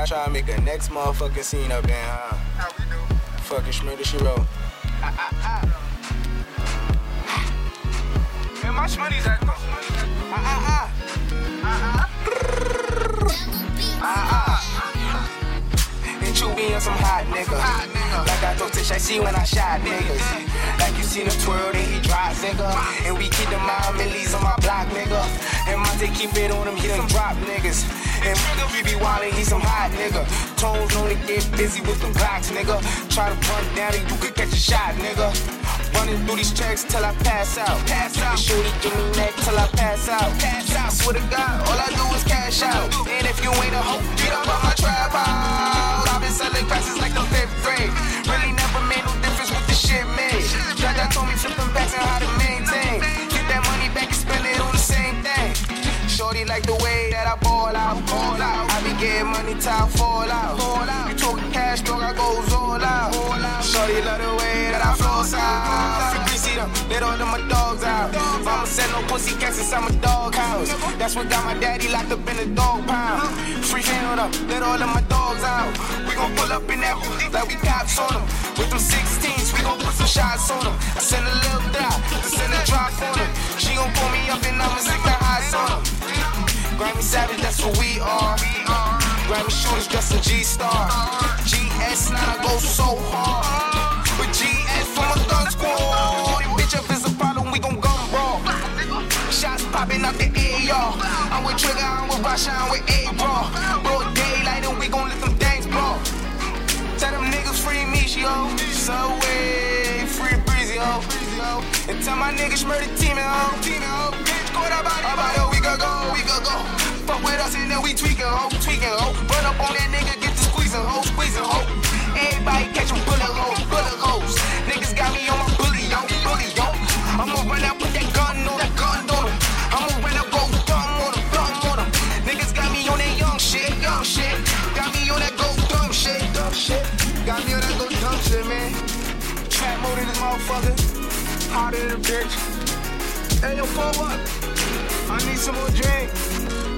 I try to make a next motherfucking scene up in, huh? How we do? Fucking Shmurda, she wrote. Man, my shmoney's at go. Ah, ah, ah. And you be on some hot nigga. Like I told Tish, I see when I shot niggas. Like you seen him twirl, then he drop, nigga. And we keep the mile millies on my block, nigga. Monte keep it on him, he done drop niggas. And we be wildin', he some hot nigga. Tones only get busy with them Glocks, nigga. Try to run down and you could catch a shot, nigga. Running through these checks till I pass out. Pass out. Shorty give me neck till I pass out. Pass out. Swear to God, all I do is ball out. I be getting money I fall out, fall out. You talking cash, dog, I goes all out, all. Shorty love the way that I flows out. Free greasy them, let all of my dogs out. If I'ma send no pussy cats inside my dog house. That's what got my daddy locked up in the dog pound. Free handle up, let all of my dogs out. We gon' pull up in that like we cops on them. With them 16s, we gon' put some shots on them. I send a little dot, to send a drop that's what we are. Grammy shooters dressed in G-Star. GS9 I go so hard. With GS from a gun squad. Bitch, if it's a problem, we gon' gun brawl. Shots popping out the AR. I'm with Trigger, I'm with Rasha, I'm with A-Bro. Broad daylight and we gon' let them things blow. Tell them niggas free me, yo. Subway, free breezy, ho. And tell my niggas murder team, ho. Bitch, caught about it. Fuck with us and then we tweaking, ho. Tweaking, ho. Run up on that nigga, get to squeezing, ho. Squeezing, ho. Everybody catch a bullet holes, bullet holes. Niggas got me on my bully, yo. Bully, yo. I'ma run out with that gun on that gun on him. I'ma run out, go dumb on him, dumb on him. Niggas got me on that young shit, young shit. Got me on that go dumb shit, dumb shit. Got me on that go dumb shit, man. Trap mode in this motherfucker. Hotter than a bitch. Hey, yo, up. I need some more drink.